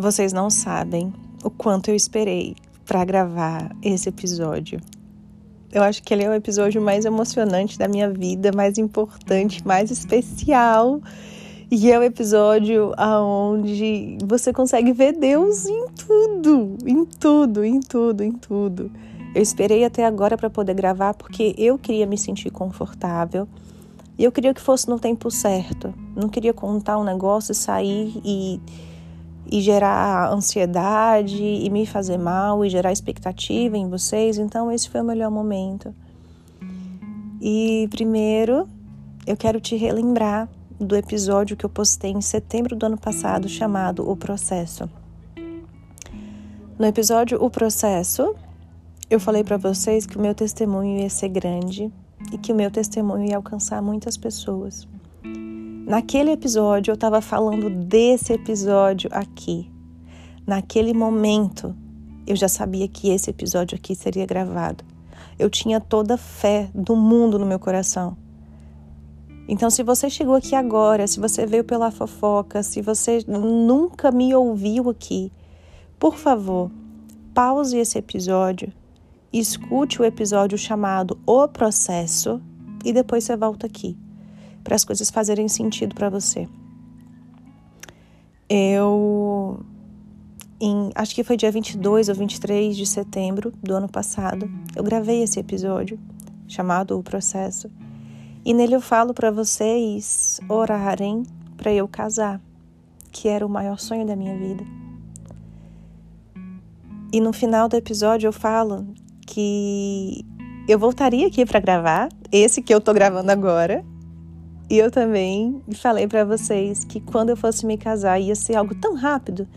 Vocês não sabem o quanto eu esperei para gravar esse episódio. Eu acho que ele é o episódio mais emocionante da minha vida, mais importante, mais especial. E é o episódio aonde você consegue ver Deus em tudo, em tudo, em tudo, em tudo. Eu esperei até agora para poder gravar porque eu queria me sentir confortável. E eu queria que fosse no tempo certo. Não queria contar um negócio e sair e e gerar ansiedade e me fazer mal e gerar expectativa em vocês. Então, esse foi o melhor momento. E primeiro, eu quero te relembrar do episódio que eu postei em setembro do ano passado chamado O Processo. No episódio O Processo, eu falei para vocês que o meu testemunho ia ser grande e que o meu testemunho ia alcançar muitas pessoas. Naquele episódio, eu estava falando desse episódio aqui. Naquele momento, eu já sabia que esse episódio aqui seria gravado. Eu tinha toda a fé do mundo no meu coração. Então, se você chegou aqui agora, se você veio pela fofoca, se você nunca me ouviu aqui, por favor, pause esse episódio, escute o episódio chamado O Processo e depois você volta aqui para as coisas fazerem sentido para você. Eu, em, acho que foi dia 22 ou 23 de setembro do ano passado, eu gravei esse episódio chamado O Processo. E nele eu falo para vocês orarem para eu casar, que era o maior sonho da minha vida. E no final do episódio eu falo que eu voltaria aqui para gravar, esse que eu tô gravando agora, e eu também falei para vocês que quando eu fosse me casar ia ser algo tão rápido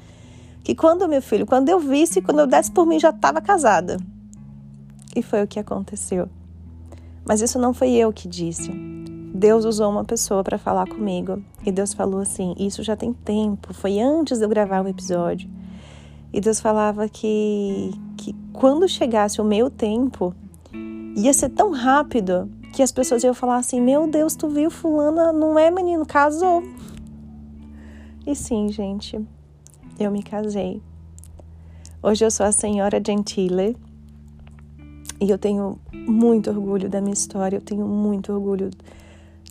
que quando meu filho, quando eu visse, quando eu desse por mim já estava casada. E foi o que aconteceu. Mas isso não foi eu que disse. Deus usou uma pessoa para falar comigo e Deus falou assim: Isso já tem tempo, foi antes de eu gravar o episódio. E Deus falava que, que quando chegasse o meu tempo, ia ser tão rápido que as pessoas iam falar assim: Meu Deus, tu viu, Fulana, não é menino, casou. E sim, gente, eu me casei. Hoje eu sou a senhora Gentile e eu tenho muito orgulho da minha história, eu tenho muito orgulho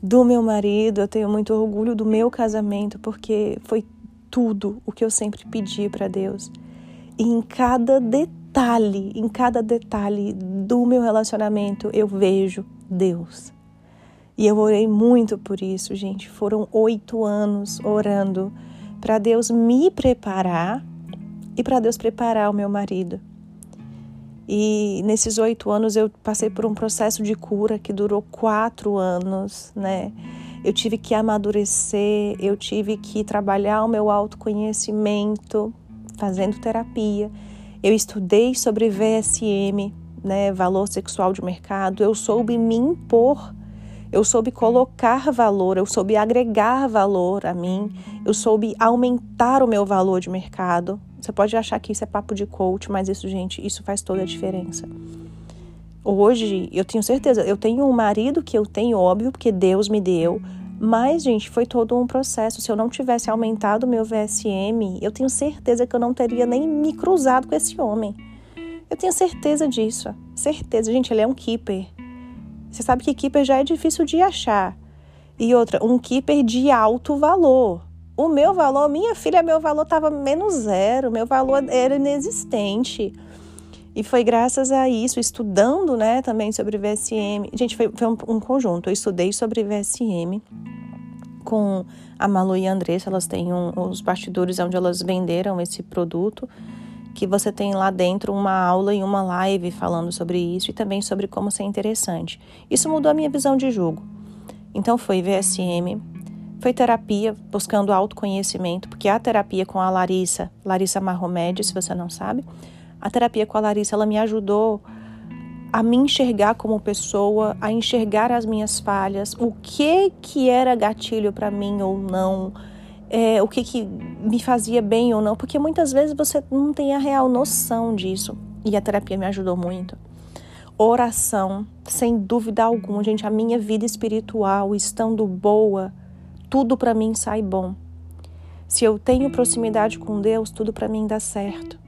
do meu marido, eu tenho muito orgulho do meu casamento, porque foi tudo o que eu sempre pedi para Deus. E em cada detalhe, em cada detalhe do meu relacionamento, eu vejo Deus. E eu orei muito por isso, gente. Foram oito anos orando para Deus me preparar e para Deus preparar o meu marido. E nesses oito anos eu passei por um processo de cura que durou quatro anos, né? Eu tive que amadurecer, eu tive que trabalhar o meu autoconhecimento, fazendo terapia. Eu estudei sobre VSM, né, valor sexual de mercado, eu soube me impor, eu soube colocar valor, eu soube agregar valor a mim, eu soube aumentar o meu valor de mercado. Você pode achar que isso é papo de coach, mas isso, gente, isso faz toda a diferença. Hoje, eu tenho certeza, eu tenho um marido que eu tenho, óbvio, porque Deus me deu, mas, gente, foi todo um processo. Se eu não tivesse aumentado o meu VSM, eu tenho certeza que eu não teria nem me cruzado com esse homem. Eu tenho certeza disso. Certeza. Gente, ele é um keeper. Você sabe que keeper já é difícil de achar. E outra, um keeper de alto valor. O meu valor, minha filha, meu valor estava menos zero, meu valor era inexistente. E foi graças a isso, estudando né, também sobre VSM. Gente, foi, foi um, um, conjunto. Eu estudei sobre VSM com a Malu e a Andressa. Elas têm um, os bastidores onde elas venderam esse produto que você tem lá dentro uma aula e uma live falando sobre isso e também sobre como ser interessante. Isso mudou a minha visão de jogo. Então foi VSM, foi terapia buscando autoconhecimento, porque a terapia com a Larissa, Larissa Marromédio, se você não sabe, a terapia com a Larissa, ela me ajudou a me enxergar como pessoa, a enxergar as minhas falhas, o que que era gatilho para mim ou não, é, o que, que me fazia bem ou não, porque muitas vezes você não tem a real noção disso. E a terapia me ajudou muito. Oração, sem dúvida alguma, gente, a minha vida espiritual estando boa, tudo para mim sai bom. Se eu tenho proximidade com Deus, tudo para mim dá certo.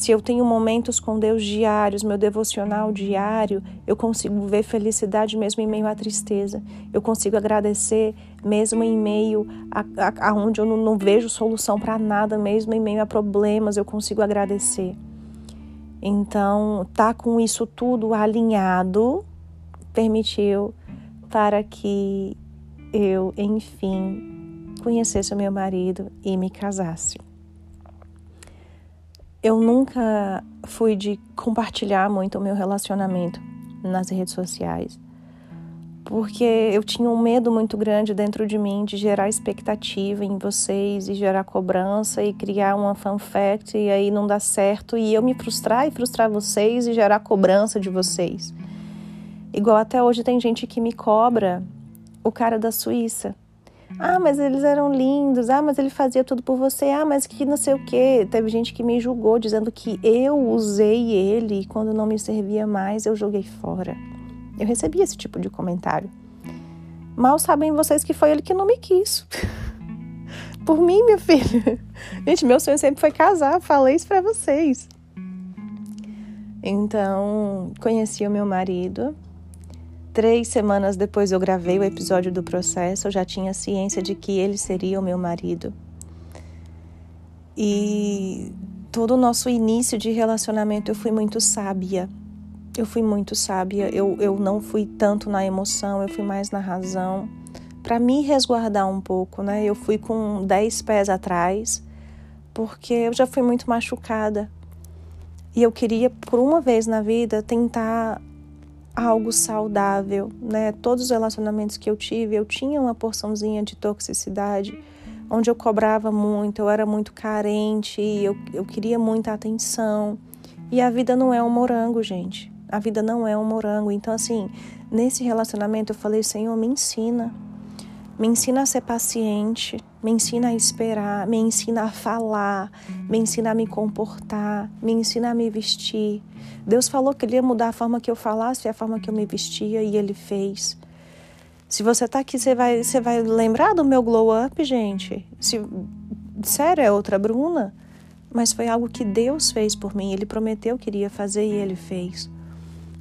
Se eu tenho momentos com Deus diários, meu devocional diário, eu consigo ver felicidade mesmo em meio à tristeza. Eu consigo agradecer mesmo em meio a, a, a onde eu não, não vejo solução para nada, mesmo em meio a problemas, eu consigo agradecer. Então, tá com isso tudo alinhado permitiu para que eu, enfim, conhecesse o meu marido e me casasse eu nunca fui de compartilhar muito o meu relacionamento nas redes sociais, porque eu tinha um medo muito grande dentro de mim de gerar expectativa em vocês e gerar cobrança e criar uma fanfact e aí não dar certo e eu me frustrar e frustrar vocês e gerar cobrança de vocês. Igual até hoje tem gente que me cobra o cara da Suíça. Ah, mas eles eram lindos. Ah, mas ele fazia tudo por você. Ah, mas que não sei o quê. Teve gente que me julgou dizendo que eu usei ele e quando não me servia mais eu joguei fora. Eu recebi esse tipo de comentário. Mal sabem vocês que foi ele que não me quis. por mim, minha filha. Gente, meu sonho sempre foi casar. Falei isso para vocês. Então, conheci o meu marido Três semanas depois eu gravei o episódio do processo, eu já tinha ciência de que ele seria o meu marido. E todo o nosso início de relacionamento eu fui muito sábia. Eu fui muito sábia, eu, eu não fui tanto na emoção, eu fui mais na razão. Para me resguardar um pouco, né? Eu fui com dez pés atrás, porque eu já fui muito machucada. E eu queria, por uma vez na vida, tentar algo saudável, né? Todos os relacionamentos que eu tive, eu tinha uma porçãozinha de toxicidade, onde eu cobrava muito, eu era muito carente, eu, eu queria muita atenção. E a vida não é um morango, gente. A vida não é um morango. Então, assim, nesse relacionamento eu falei, Senhor, me ensina. Me ensina a ser paciente, me ensina a esperar, me ensina a falar, me ensina a me comportar, me ensina a me vestir. Deus falou que Ele ia mudar a forma que eu falasse e a forma que eu me vestia e Ele fez. Se você tá aqui, você vai, você vai lembrar do meu glow up, gente? Se, sério, é outra Bruna? Mas foi algo que Deus fez por mim. Ele prometeu que iria fazer e Ele fez.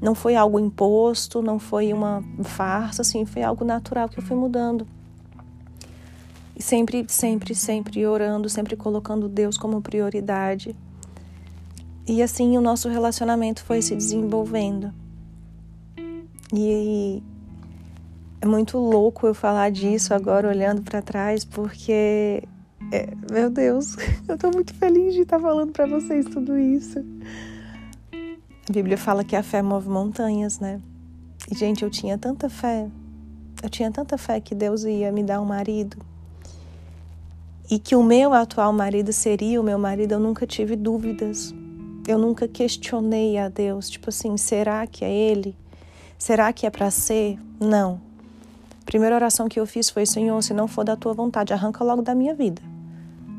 Não foi algo imposto, não foi uma farsa, assim, foi algo natural que eu fui mudando. E sempre, sempre, sempre orando, sempre colocando Deus como prioridade. E assim o nosso relacionamento foi se desenvolvendo. E é muito louco eu falar disso agora olhando para trás, porque é, meu Deus, eu tô muito feliz de estar falando para vocês tudo isso. A Bíblia fala que a fé move montanhas, né? E gente, eu tinha tanta fé. Eu tinha tanta fé que Deus ia me dar um marido e que o meu atual marido seria o meu marido, eu nunca tive dúvidas. Eu nunca questionei a Deus, tipo assim, será que é ele? Será que é para ser? Não. A primeira oração que eu fiz foi: Senhor, se não for da tua vontade, arranca logo da minha vida.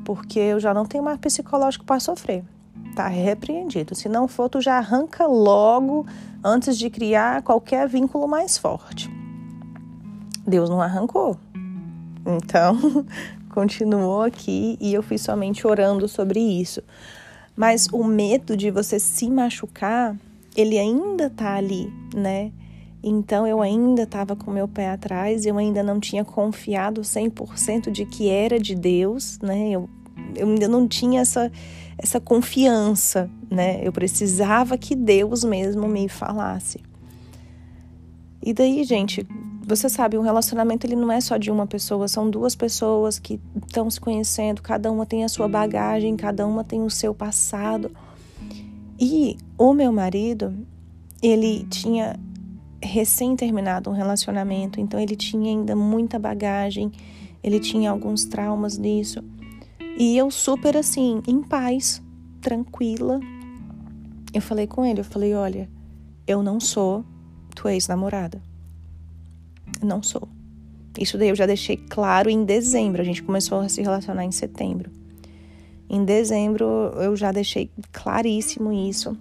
Porque eu já não tenho mais psicológico para sofrer. Tá repreendido. Se não for, tu já arranca logo antes de criar qualquer vínculo mais forte. Deus não arrancou. Então, continuou aqui e eu fui somente orando sobre isso. Mas o medo de você se machucar, ele ainda tá ali, né? Então eu ainda estava com meu pé atrás, eu ainda não tinha confiado 100% de que era de Deus, né? Eu, eu ainda não tinha essa, essa confiança, né? Eu precisava que Deus mesmo me falasse. E daí, gente, você sabe, um relacionamento ele não é só de uma pessoa, são duas pessoas que estão se conhecendo, cada uma tem a sua bagagem, cada uma tem o seu passado. E o meu marido, ele tinha recém terminado um relacionamento, então ele tinha ainda muita bagagem, ele tinha alguns traumas nisso. E eu super assim, em paz, tranquila. Eu falei com ele, eu falei, olha, eu não sou tua ex-namorada. Não sou. Isso daí eu já deixei claro em dezembro. A gente começou a se relacionar em setembro. Em dezembro eu já deixei claríssimo isso.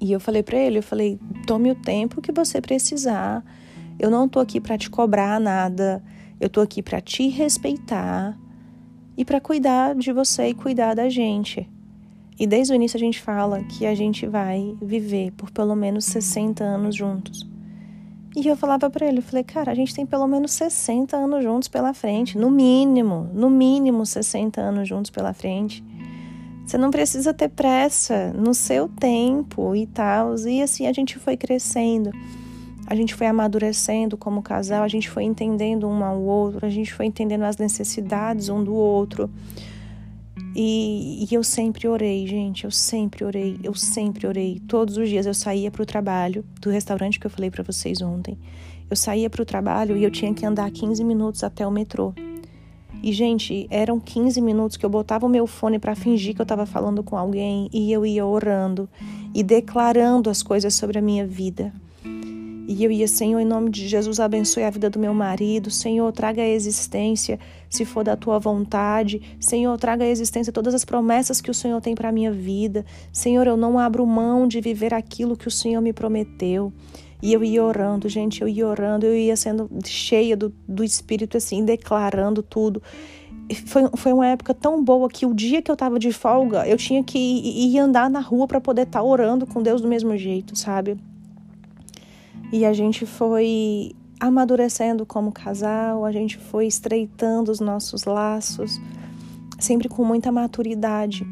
E eu falei para ele, eu falei: "Tome o tempo que você precisar. Eu não tô aqui para te cobrar nada. Eu tô aqui para te respeitar. e para cuidar de você e cuidar da gente. E desde o início a gente fala que a gente vai viver por pelo menos 60 anos juntos. E eu falava para ele, eu falei, cara, a gente tem pelo menos 60 anos juntos pela frente, no mínimo, no mínimo 60 anos juntos pela frente. Você não precisa ter pressa no seu tempo e tal. E assim a gente foi crescendo, a gente foi amadurecendo como casal, a gente foi entendendo um ao outro, a gente foi entendendo as necessidades um do outro. E, e, eu sempre orei, gente. Eu sempre orei, eu sempre orei. Todos os dias eu saía para o trabalho do restaurante que eu falei para vocês ontem. Eu saía para o trabalho e eu tinha que andar 15 minutos até o metrô. E, gente, eram 15 minutos que eu botava o meu fone para fingir que eu estava falando com alguém e eu ia orando e declarando as coisas sobre a minha vida. E eu ia, Senhor, em nome de Jesus, abençoe a vida do meu marido. Senhor, traga a existência, se for da tua vontade. Senhor, traga a existência todas as promessas que o Senhor tem para a minha vida. Senhor, eu não abro mão de viver aquilo que o Senhor me prometeu. E eu ia orando, gente, eu ia orando, eu ia sendo cheia do, do Espírito, assim, declarando tudo. Foi, foi uma época tão boa que o dia que eu tava de folga, eu tinha que ir, ir andar na rua para poder estar tá orando com Deus do mesmo jeito, sabe? E a gente foi amadurecendo como casal, a gente foi estreitando os nossos laços, sempre com muita maturidade.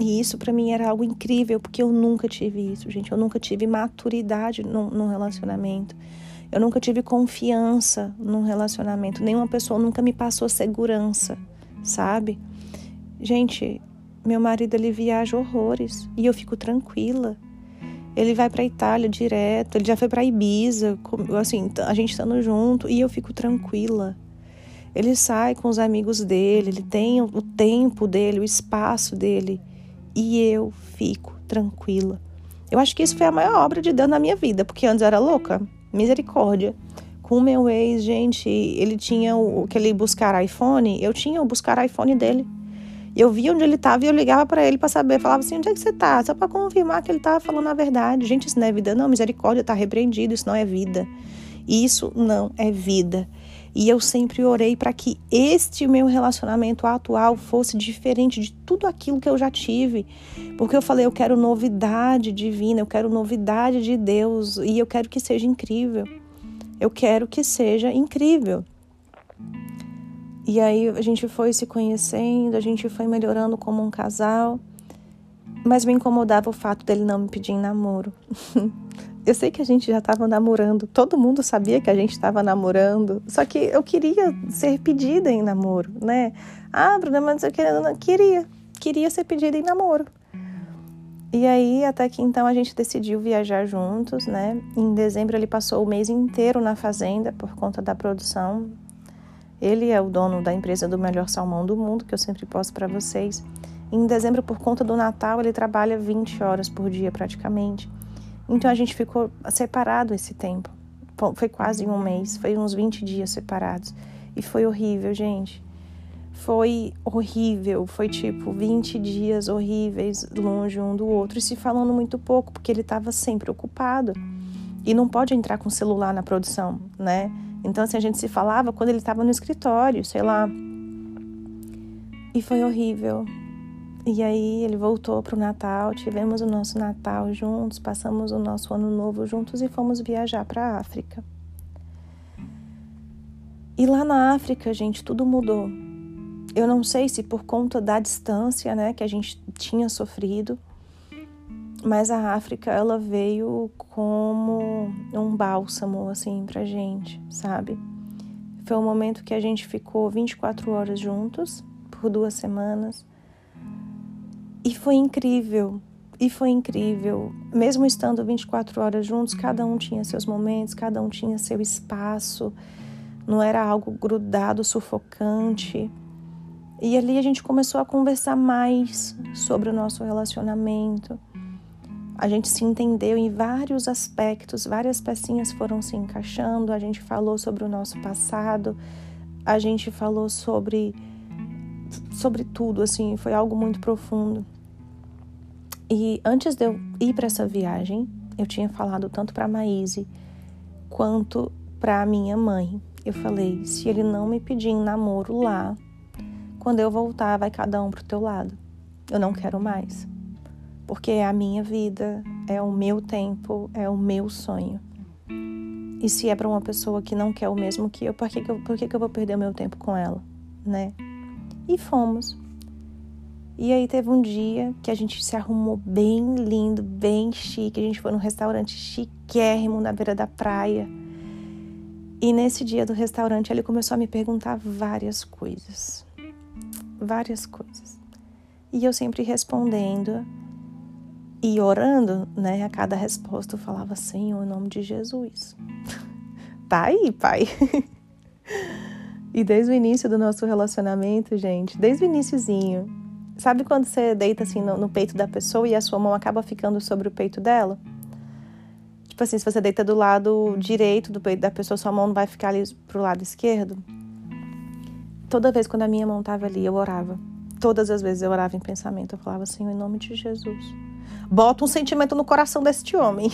E isso para mim era algo incrível, porque eu nunca tive isso, gente. Eu nunca tive maturidade num, num relacionamento. Eu nunca tive confiança num relacionamento. Nenhuma pessoa nunca me passou segurança, sabe? Gente, meu marido ele viaja horrores e eu fico tranquila. Ele vai para Itália direto, ele já foi para Ibiza, assim, a gente estando junto e eu fico tranquila. Ele sai com os amigos dele, ele tem o tempo dele, o espaço dele e eu fico tranquila. Eu acho que isso foi a maior obra de Deus na minha vida, porque antes eu era louca, misericórdia. Com o meu ex, gente, ele tinha o aquele buscar iPhone, eu tinha o buscar iPhone dele. Eu via onde ele estava e eu ligava para ele para saber. Falava assim: onde é que você está? Só para confirmar que ele estava falando a verdade. Gente, isso não é vida, não. Misericórdia, está repreendido. Isso não é vida. Isso não é vida. E eu sempre orei para que este meu relacionamento atual fosse diferente de tudo aquilo que eu já tive. Porque eu falei: eu quero novidade divina, eu quero novidade de Deus e eu quero que seja incrível. Eu quero que seja incrível. E aí a gente foi se conhecendo, a gente foi melhorando como um casal, mas me incomodava o fato dele não me pedir namoro. eu sei que a gente já estava namorando, todo mundo sabia que a gente estava namorando, só que eu queria ser pedida em namoro, né? Ah, Bruna, mas eu queria, não, queria, queria ser pedida em namoro. E aí, até que então a gente decidiu viajar juntos, né? Em dezembro ele passou o mês inteiro na fazenda por conta da produção ele é o dono da empresa do melhor salmão do mundo, que eu sempre posto para vocês. Em dezembro, por conta do Natal, ele trabalha 20 horas por dia praticamente. Então a gente ficou separado esse tempo. Foi quase um mês, foi uns 20 dias separados. E foi horrível, gente. Foi horrível, foi tipo 20 dias horríveis longe um do outro e se falando muito pouco, porque ele estava sempre ocupado. E não pode entrar com celular na produção, né? Então, assim, a gente se falava quando ele estava no escritório, sei lá. E foi horrível. E aí ele voltou para o Natal, tivemos o nosso Natal juntos, passamos o nosso Ano Novo juntos e fomos viajar para a África. E lá na África, gente, tudo mudou. Eu não sei se por conta da distância, né, que a gente tinha sofrido, mas a África ela veio como um bálsamo assim pra gente, sabe? Foi um momento que a gente ficou 24 horas juntos por duas semanas. E foi incrível. E foi incrível. Mesmo estando 24 horas juntos, cada um tinha seus momentos, cada um tinha seu espaço. Não era algo grudado, sufocante. E ali a gente começou a conversar mais sobre o nosso relacionamento a gente se entendeu em vários aspectos, várias pecinhas foram se encaixando, a gente falou sobre o nosso passado, a gente falou sobre sobre tudo, assim, foi algo muito profundo. E antes de eu ir para essa viagem, eu tinha falado tanto para Maíse quanto para minha mãe. Eu falei: se ele não me pedir em namoro lá, quando eu voltar, vai cada um pro teu lado. Eu não quero mais. Porque é a minha vida, é o meu tempo, é o meu sonho. E se é para uma pessoa que não quer o mesmo que eu, por que, que, eu, por que, que eu vou perder o meu tempo com ela, né? E fomos. E aí teve um dia que a gente se arrumou bem lindo, bem chique. A gente foi num restaurante chiquérrimo na beira da praia. E nesse dia do restaurante ele começou a me perguntar várias coisas. Várias coisas. E eu sempre respondendo e orando, né? A cada resposta eu falava, Senhor, em nome de Jesus. tá aí, Pai. e desde o início do nosso relacionamento, gente, desde o iníciozinho, Sabe quando você deita assim no, no, peito da pessoa e a sua mão acaba ficando sobre o peito dela? Tipo assim, se você deita do lado direito do peito da pessoa, sua mão não vai ficar ali pro lado esquerdo? Toda vez quando a minha mão tava ali, eu orava. Todas as vezes eu orava em pensamento. Eu falava assim, em nome de Jesus. Bota um sentimento no coração deste homem.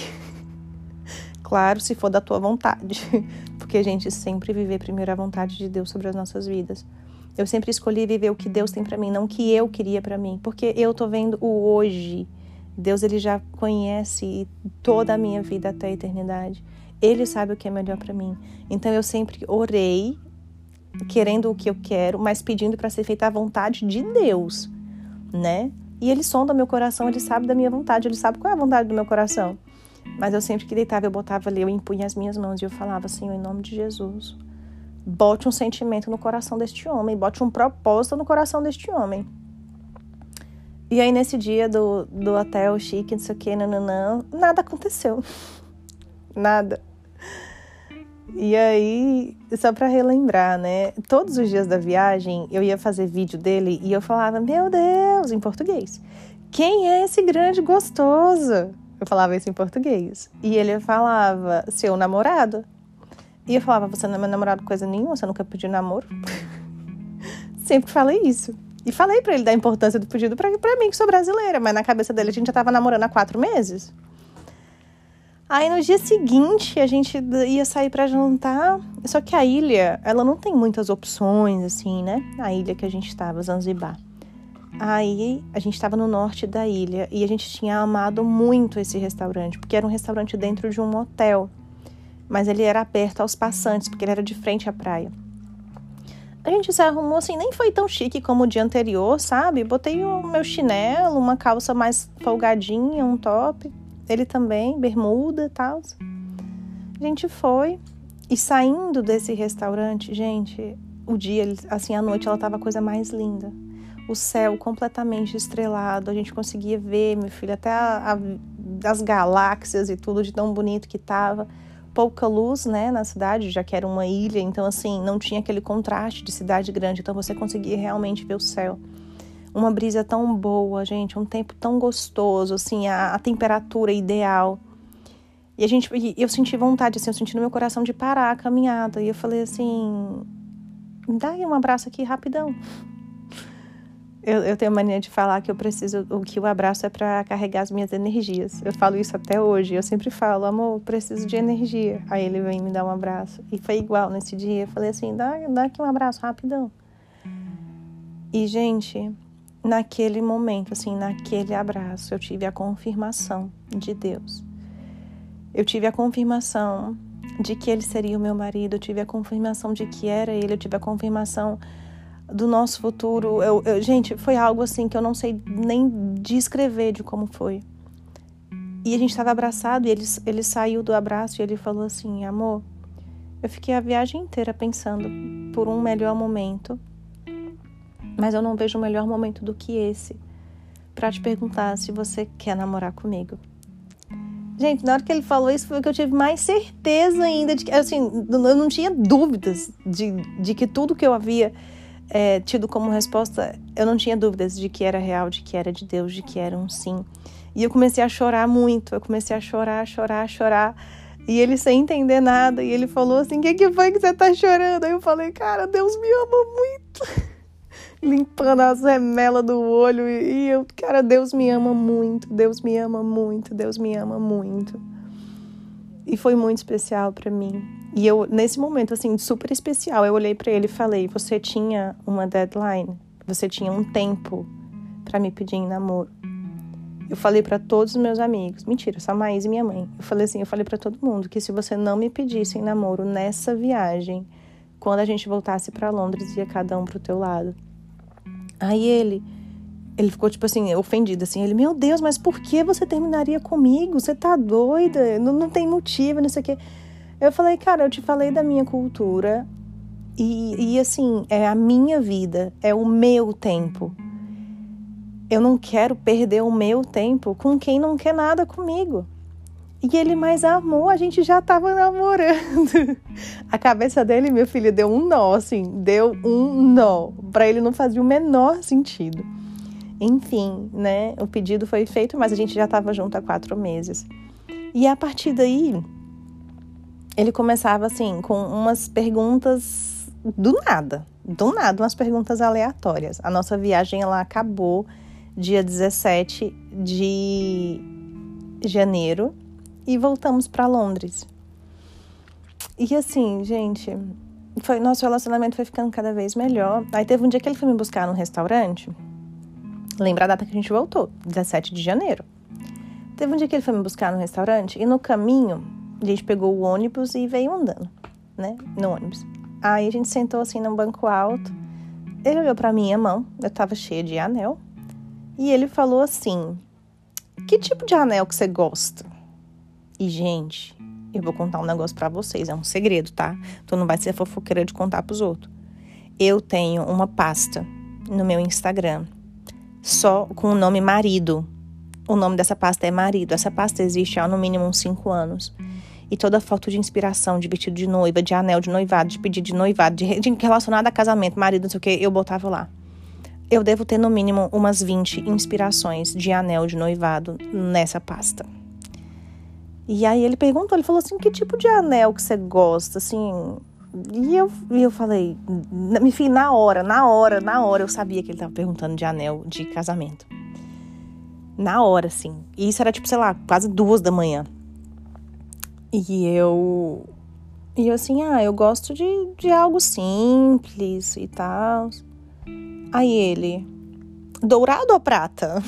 claro, se for da tua vontade. Porque a gente sempre viver primeiro a vontade de Deus sobre as nossas vidas. Eu sempre escolhi viver o que Deus tem para mim, não o que eu queria para mim, porque eu tô vendo o hoje. Deus ele já conhece toda a minha vida até a eternidade. Ele sabe o que é melhor para mim. Então eu sempre orei querendo o que eu quero, mas pedindo para ser feita a vontade de Deus, né? E ele sonda meu coração, ele sabe da minha vontade, ele sabe qual é a vontade do meu coração. Mas eu sempre que deitava, eu botava ali, eu impunha as minhas mãos e eu falava, Senhor, em nome de Jesus, bote um sentimento no coração deste homem, bote um propósito no coração deste homem. E aí, nesse dia do, do hotel chique, não sei o que, nananã, nada aconteceu. Nada. E aí, só para relembrar, né? Todos os dias da viagem, eu ia fazer vídeo dele e eu falava, meu Deus, em português. Quem é esse grande gostoso? Eu falava isso em português. E ele falava, seu namorado. E eu falava, você não é meu namorado coisa nenhuma, você nunca pediu namoro. Sempre falei isso. E falei para ele da importância do pedido para mim, que sou brasileira, mas na cabeça dele a gente já tava namorando há quatro meses. Aí no dia seguinte a gente ia sair para jantar, só que a ilha, ela não tem muitas opções assim, né? A ilha que a gente estava, Zanzibar. Aí a gente estava no norte da ilha e a gente tinha amado muito esse restaurante, porque era um restaurante dentro de um hotel mas ele era aberto aos passantes, porque ele era de frente à praia. A gente se arrumou assim, nem foi tão chique como o dia anterior, sabe? Botei o meu chinelo, uma calça mais folgadinha, um top. Ele também, bermuda e tal. A gente foi. E saindo desse restaurante, gente, o dia, assim, a noite, ela tava a coisa mais linda. O céu completamente estrelado, a gente conseguia ver, meu filho, até a, a, as galáxias e tudo de tão bonito que tava pouca luz, né, na cidade, já que era uma ilha, então assim, não tinha aquele contraste de cidade grande, então você conseguia realmente ver o céu. Uma brisa tão boa, gente, um tempo tão gostoso, assim, a, a temperatura ideal. E a gente, eu senti vontade, assim, eu senti no meu coração de parar a caminhada. E eu falei assim, me dá aí um abraço aqui rapidão. Eu, eu tenho mania de falar que eu preciso, o que o abraço é para carregar as minhas energias. Eu falo isso até hoje. Eu sempre falo, amor, preciso de energia. Aí ele vem me dar um abraço. E foi igual nesse dia. Eu falei assim, dá, dá aqui um abraço rapidão. E, gente, naquele momento, assim, naquele abraço, eu tive a confirmação de Deus. Eu tive a confirmação de que ele seria o meu marido, eu tive a confirmação de que era ele, eu tive a confirmação do nosso futuro. Eu, eu, gente, foi algo assim que eu não sei nem descrever de como foi. E a gente estava abraçado e ele, ele saiu do abraço e ele falou assim: Amor, eu fiquei a viagem inteira pensando por um melhor momento, mas eu não vejo melhor momento do que esse para te perguntar se você quer namorar comigo. Gente, na hora que ele falou isso foi que eu tive mais certeza ainda de que, assim, eu não tinha dúvidas de, de que tudo que eu havia é, tido como resposta, eu não tinha dúvidas de que era real, de que era de Deus, de que era um sim. E eu comecei a chorar muito, eu comecei a chorar, chorar, chorar. E ele sem entender nada, e ele falou assim: O que, que foi que você tá chorando? Aí eu falei: Cara, Deus me ama muito. Limpando as remelas do olho, e eu, cara, Deus me ama muito, Deus me ama muito, Deus me ama muito. E foi muito especial para mim. E eu, nesse momento, assim, super especial, eu olhei para ele e falei: Você tinha uma deadline? você tinha um tempo para me pedir em namoro. Eu falei para todos os meus amigos, mentira, só a Maís e minha mãe. Eu falei assim, eu falei para todo mundo que se você não me pedisse em namoro nessa viagem, quando a gente voltasse para Londres, ia cada um pro teu lado. Aí ele, ele ficou tipo assim, ofendido assim. Ele, meu Deus, mas por que você terminaria comigo? Você tá doida? Não, não tem motivo, não sei o quê. Eu falei, cara, eu te falei da minha cultura e, e assim, é a minha vida, é o meu tempo. Eu não quero perder o meu tempo com quem não quer nada comigo. E ele mais amou, a gente já tava namorando. A cabeça dele, meu filho, deu um nó, assim, deu um nó. Para ele não fazia o menor sentido. Enfim, né? O pedido foi feito, mas a gente já tava junto há quatro meses. E a partir daí, ele começava assim, com umas perguntas do nada. Do nada, umas perguntas aleatórias. A nossa viagem, ela acabou dia 17 de janeiro e voltamos para Londres. E assim, gente, foi nosso relacionamento foi ficando cada vez melhor. Aí teve um dia que ele foi me buscar no restaurante. Lembra a data que a gente voltou, 17 de janeiro. Teve um dia que ele foi me buscar no restaurante e no caminho a gente pegou o ônibus e veio andando, né, no ônibus. Aí a gente sentou assim num banco alto. Ele olhou para minha mão, eu tava cheia de anel. E ele falou assim: Que tipo de anel que você gosta? E, gente, eu vou contar um negócio para vocês, é um segredo, tá? Tu não vai ser fofoqueira de contar pros outros. Eu tenho uma pasta no meu Instagram só com o nome marido. O nome dessa pasta é marido. Essa pasta existe há no mínimo uns 5 anos. E toda foto de inspiração, de vestido de noiva, de anel de noivado, de pedido de noivado, de, de relacionado a casamento, marido, não sei o que, eu botava lá eu devo ter no mínimo umas 20 inspirações de anel de noivado nessa pasta. E aí ele perguntou, ele falou assim, que tipo de anel que você gosta, assim... E eu, e eu falei, enfim, na hora, na hora, na hora eu sabia que ele tava perguntando de anel de casamento. Na hora, assim. E isso era tipo, sei lá, quase duas da manhã. E eu... E eu assim, ah, eu gosto de, de algo simples e tal. Aí ele, dourado ou prata?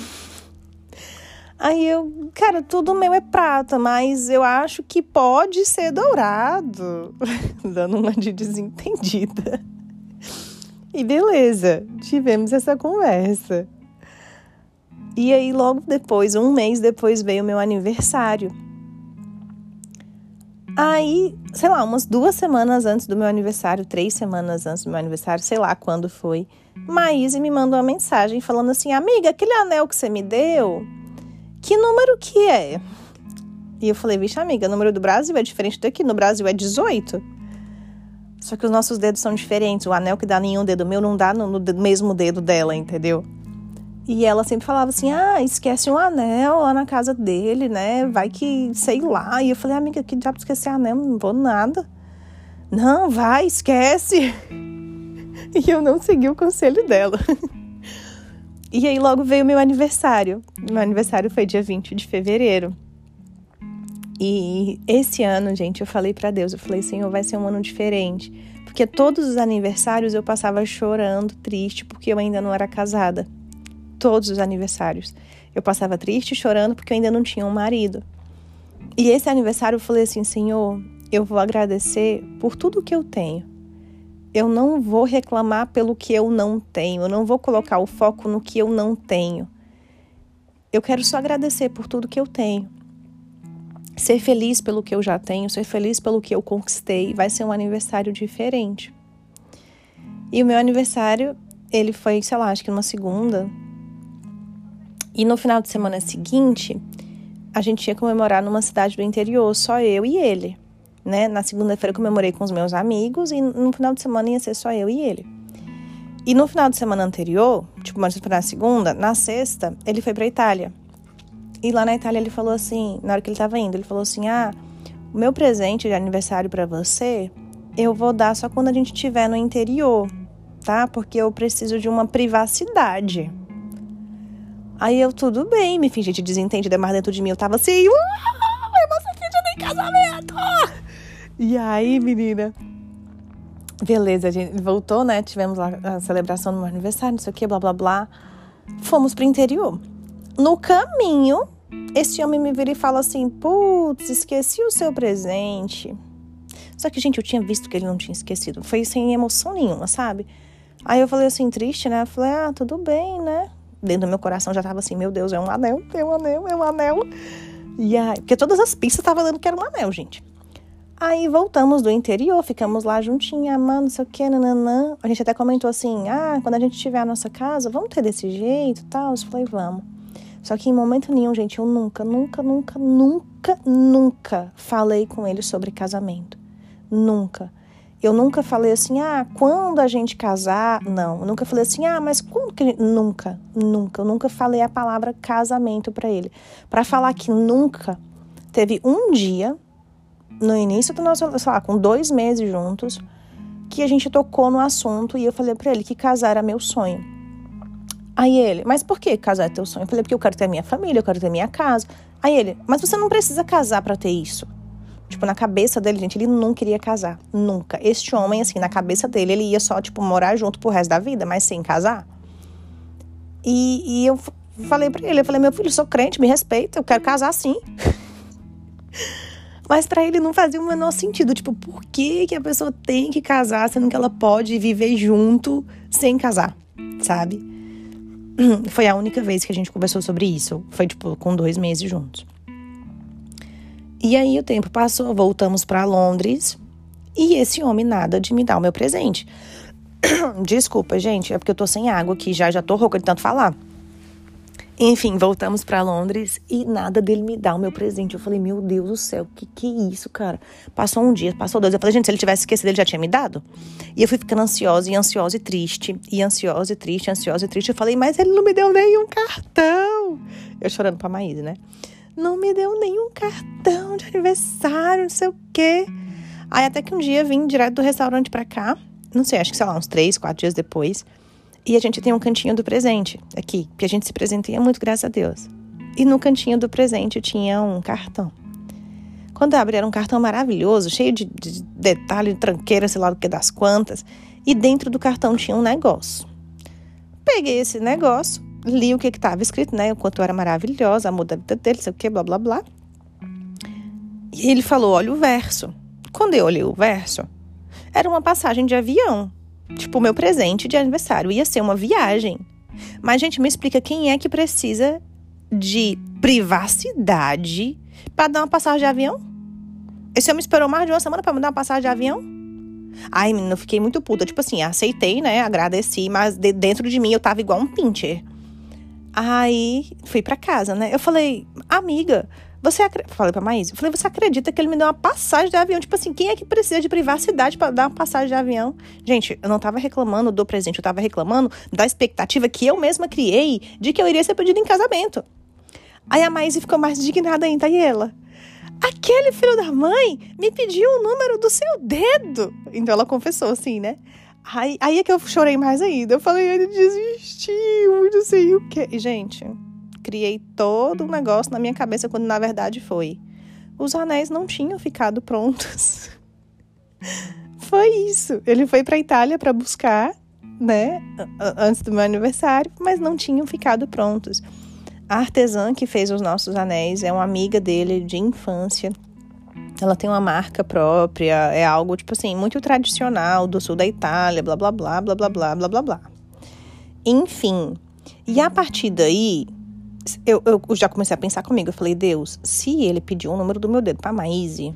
Aí eu, cara, tudo meu é prata, mas eu acho que pode ser dourado. Dando uma de desentendida. E beleza, tivemos essa conversa. E aí, logo depois, um mês depois, veio o meu aniversário. Aí, sei lá, umas duas semanas antes do meu aniversário, três semanas antes do meu aniversário, sei lá quando foi, Maíse me mandou uma mensagem falando assim: Amiga, aquele anel que você me deu, que número que é? E eu falei: Vixe, amiga, o número do Brasil é diferente daqui. No Brasil é 18. Só que os nossos dedos são diferentes. O anel que dá em um dedo meu não dá no, no mesmo dedo dela, entendeu? E ela sempre falava assim: ah, esquece um anel lá na casa dele, né? Vai que, sei lá. E eu falei: amiga, que diabo esquecer anel? Não vou nada. Não, vai, esquece. E eu não segui o conselho dela. E aí logo veio meu aniversário. Meu aniversário foi dia 20 de fevereiro. E esse ano, gente, eu falei para Deus, eu falei, Senhor, vai ser um ano diferente. Porque todos os aniversários eu passava chorando, triste, porque eu ainda não era casada. Todos os aniversários. Eu passava triste, chorando, porque eu ainda não tinha um marido. E esse aniversário eu falei assim, Senhor, eu vou agradecer por tudo que eu tenho eu não vou reclamar pelo que eu não tenho, eu não vou colocar o foco no que eu não tenho. Eu quero só agradecer por tudo que eu tenho. Ser feliz pelo que eu já tenho, ser feliz pelo que eu conquistei, vai ser um aniversário diferente. E o meu aniversário, ele foi, sei lá, acho que numa segunda. E no final de semana seguinte, a gente ia comemorar numa cidade do interior, só eu e ele né? Na segunda-feira comemorei com os meus amigos e no final de semana ia ser só eu e ele. E no final de semana anterior, tipo, mas na segunda, na sexta, ele foi pra Itália. E lá na Itália ele falou assim, na hora que ele tava indo, ele falou assim: "Ah, o meu presente de aniversário para você, eu vou dar só quando a gente estiver no interior, tá? Porque eu preciso de uma privacidade." Aí eu, tudo bem, me fingi de desentendida, mas dentro de mim eu tava assim, uh, você fingindo em casamento! E aí, menina, Beleza, a gente voltou, né? Tivemos lá a celebração do meu aniversário, não sei o que, blá blá blá. Fomos pro interior. No caminho, esse homem me vira e fala assim: Putz, esqueci o seu presente. Só que, gente, eu tinha visto que ele não tinha esquecido. Foi sem emoção nenhuma, sabe? Aí eu falei assim, triste, né? Eu falei: Ah, tudo bem, né? Dentro do meu coração já tava assim: Meu Deus, é um anel, é um anel, é um anel. E aí, porque todas as pistas estavam dando que era um anel, gente. Aí voltamos do interior, ficamos lá juntinha, mano, não sei o que, nananã. A gente até comentou assim: ah, quando a gente tiver a nossa casa, vamos ter desse jeito tal. Eu falei, vamos. Só que em momento nenhum, gente, eu nunca, nunca, nunca, nunca, nunca falei com ele sobre casamento. Nunca. Eu nunca falei assim, ah, quando a gente casar. Não, eu nunca falei assim, ah, mas quando que. Nunca, nunca. Eu nunca falei a palavra casamento para ele. Para falar que nunca, teve um dia no início do nosso, sei lá, com dois meses juntos, que a gente tocou no assunto e eu falei para ele que casar era meu sonho. Aí ele, mas por que casar é teu sonho? Eu falei, porque eu quero ter minha família, eu quero ter minha casa. Aí ele, mas você não precisa casar para ter isso. Tipo, na cabeça dele, gente, ele não queria casar. Nunca. Este homem, assim, na cabeça dele, ele ia só, tipo, morar junto pro resto da vida, mas sem casar. E, e eu falei pra ele, eu falei, meu filho, sou crente, me respeita, eu quero casar sim. Mas para ele não fazia o menor sentido. Tipo, por que, que a pessoa tem que casar sendo que ela pode viver junto sem casar, sabe? Foi a única vez que a gente conversou sobre isso. Foi, tipo, com dois meses juntos. E aí o tempo passou, voltamos para Londres. E esse homem nada de me dar o meu presente. Desculpa, gente, é porque eu tô sem água aqui já, já tô rouca de tanto falar. Enfim, voltamos para Londres e nada dele me dá o meu presente. Eu falei, meu Deus do céu, que que é isso, cara? Passou um dia, passou dois. Eu falei, gente, se ele tivesse esquecido, ele já tinha me dado. E eu fui ficando ansiosa e ansiosa e triste. E ansiosa e triste, ansiosa e triste. Eu falei, mas ele não me deu nenhum cartão. Eu chorando pra Maíse, né? Não me deu nenhum cartão de aniversário, não sei o quê. Aí até que um dia vim direto do restaurante pra cá. Não sei, acho que sei lá, uns três, quatro dias depois. E a gente tem um cantinho do presente aqui, que a gente se presenteia muito, graças a Deus. E no cantinho do presente tinha um cartão. Quando eu abri, era um cartão maravilhoso, cheio de, de detalhe, de tranqueira, sei lá do que das quantas. E dentro do cartão tinha um negócio. Peguei esse negócio, li o que estava escrito, né? O quanto era maravilhosa, a muda dele, sei o que, blá, blá, blá. E ele falou: olha o verso. Quando eu olhei o verso, era uma passagem de avião Tipo, meu presente de aniversário ia ser uma viagem. Mas, gente, me explica quem é que precisa de privacidade para dar uma passagem de avião? Esse homem esperou mais de uma semana para me dar uma passagem de avião? Ai, menina, eu fiquei muito puta. Tipo assim, aceitei, né? Agradeci, mas de dentro de mim eu tava igual um pincher. Aí fui para casa, né? Eu falei, amiga, você falei pra Maísa, falei, você acredita que ele me deu uma passagem de avião? Tipo assim, quem é que precisa de privacidade para dar uma passagem de avião? Gente, eu não tava reclamando do presente, eu tava reclamando da expectativa que eu mesma criei de que eu iria ser pedida em casamento. Aí a Maísa ficou mais indignada ainda, e ela? Aquele filho da mãe me pediu o número do seu dedo. Então ela confessou assim, né? Aí, aí é que eu chorei mais ainda. Eu falei, ele desistiu, não sei o quê. E, gente, criei todo um negócio na minha cabeça quando na verdade foi. Os anéis não tinham ficado prontos. foi isso. Ele foi para Itália para buscar, né, antes do meu aniversário, mas não tinham ficado prontos. A artesã que fez os nossos anéis é uma amiga dele de infância. Ela tem uma marca própria, é algo tipo assim, muito tradicional do sul da Itália, blá blá blá blá blá blá blá blá blá. Enfim, e a partir daí, eu, eu já comecei a pensar comigo. Eu falei, Deus, se ele pediu o número do meu dedo pra Maíse,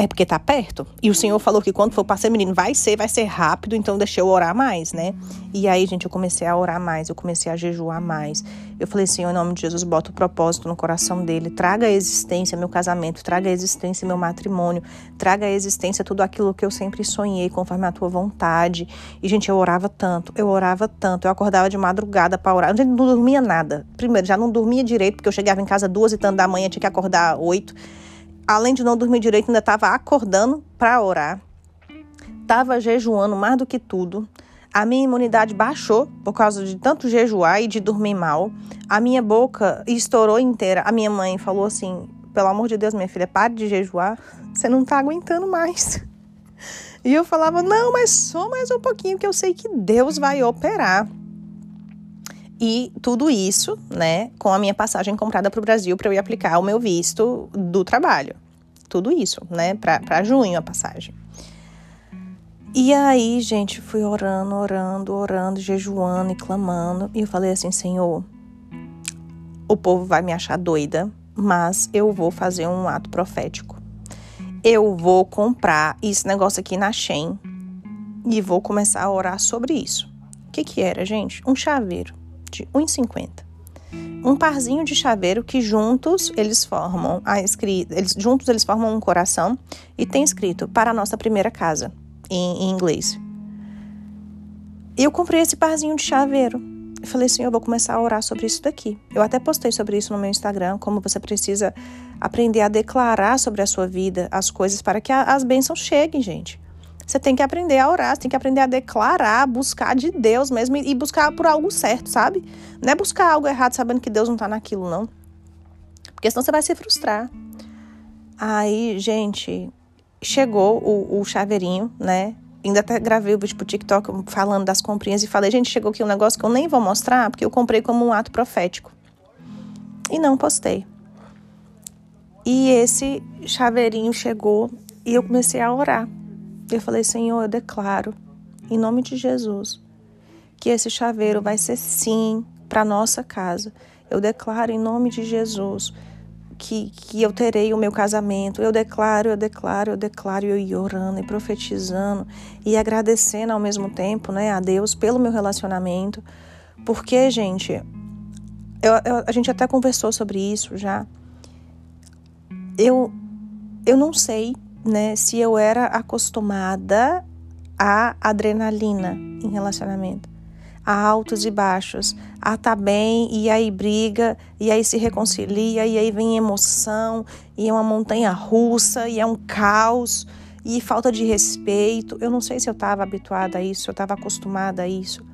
é porque tá perto. E o Senhor falou que quando for para ser menino, vai ser, vai ser rápido, então deixa eu orar mais, né? E aí, gente, eu comecei a orar mais, eu comecei a jejuar mais. Eu falei, Senhor, em nome de Jesus, bota o propósito no coração dele, traga a existência meu casamento, traga a existência meu matrimônio, traga a existência tudo aquilo que eu sempre sonhei, conforme a tua vontade. E, gente, eu orava tanto, eu orava tanto, eu acordava de madrugada para orar, eu não dormia nada. Primeiro, já não dormia direito, porque eu chegava em casa duas e tanto da manhã, tinha que acordar oito além de não dormir direito, ainda estava acordando para orar. Estava jejuando mais do que tudo. A minha imunidade baixou por causa de tanto jejuar e de dormir mal. A minha boca estourou inteira. A minha mãe falou assim: pelo amor de Deus, minha filha, pare de jejuar. Você não está aguentando mais. E eu falava: não, mas só mais um pouquinho, que eu sei que Deus vai operar. E tudo isso, né, com a minha passagem comprada para o Brasil para eu ir aplicar o meu visto do trabalho. Tudo isso, né, para junho a passagem. E aí, gente, fui orando, orando, orando, jejuando e clamando. E eu falei assim: Senhor, o povo vai me achar doida, mas eu vou fazer um ato profético. Eu vou comprar esse negócio aqui na Shein e vou começar a orar sobre isso. O que, que era, gente? Um chaveiro de 1,50. Um parzinho de chaveiro que juntos eles formam a escrita, eles juntos eles formam um coração e tem escrito para a nossa primeira casa em, em inglês. E eu comprei esse parzinho de chaveiro. Eu falei assim, eu vou começar a orar sobre isso daqui. Eu até postei sobre isso no meu Instagram, como você precisa aprender a declarar sobre a sua vida as coisas para que as bênçãos cheguem, gente. Você tem que aprender a orar, você tem que aprender a declarar, buscar de Deus mesmo e buscar por algo certo, sabe? Não é buscar algo errado sabendo que Deus não tá naquilo, não. Porque senão você vai se frustrar. Aí, gente, chegou o, o chaveirinho, né? Ainda até gravei o vídeo pro TikTok falando das comprinhas e falei, gente, chegou aqui um negócio que eu nem vou mostrar, porque eu comprei como um ato profético. E não postei. E esse chaveirinho chegou e eu comecei a orar. Eu falei, Senhor, eu declaro, em nome de Jesus, que esse chaveiro vai ser sim para nossa casa. Eu declaro em nome de Jesus que, que eu terei o meu casamento. Eu declaro, eu declaro, eu declaro, eu ia orando e profetizando e agradecendo ao mesmo tempo, né, a Deus pelo meu relacionamento. Porque, gente, eu, eu, a gente até conversou sobre isso já. Eu, eu não sei né, se eu era acostumada à adrenalina em relacionamento, a altos e baixos, a tá bem e aí briga e aí se reconcilia e aí vem emoção e é uma montanha russa e é um caos e falta de respeito. Eu não sei se eu estava habituada a isso, se eu estava acostumada a isso.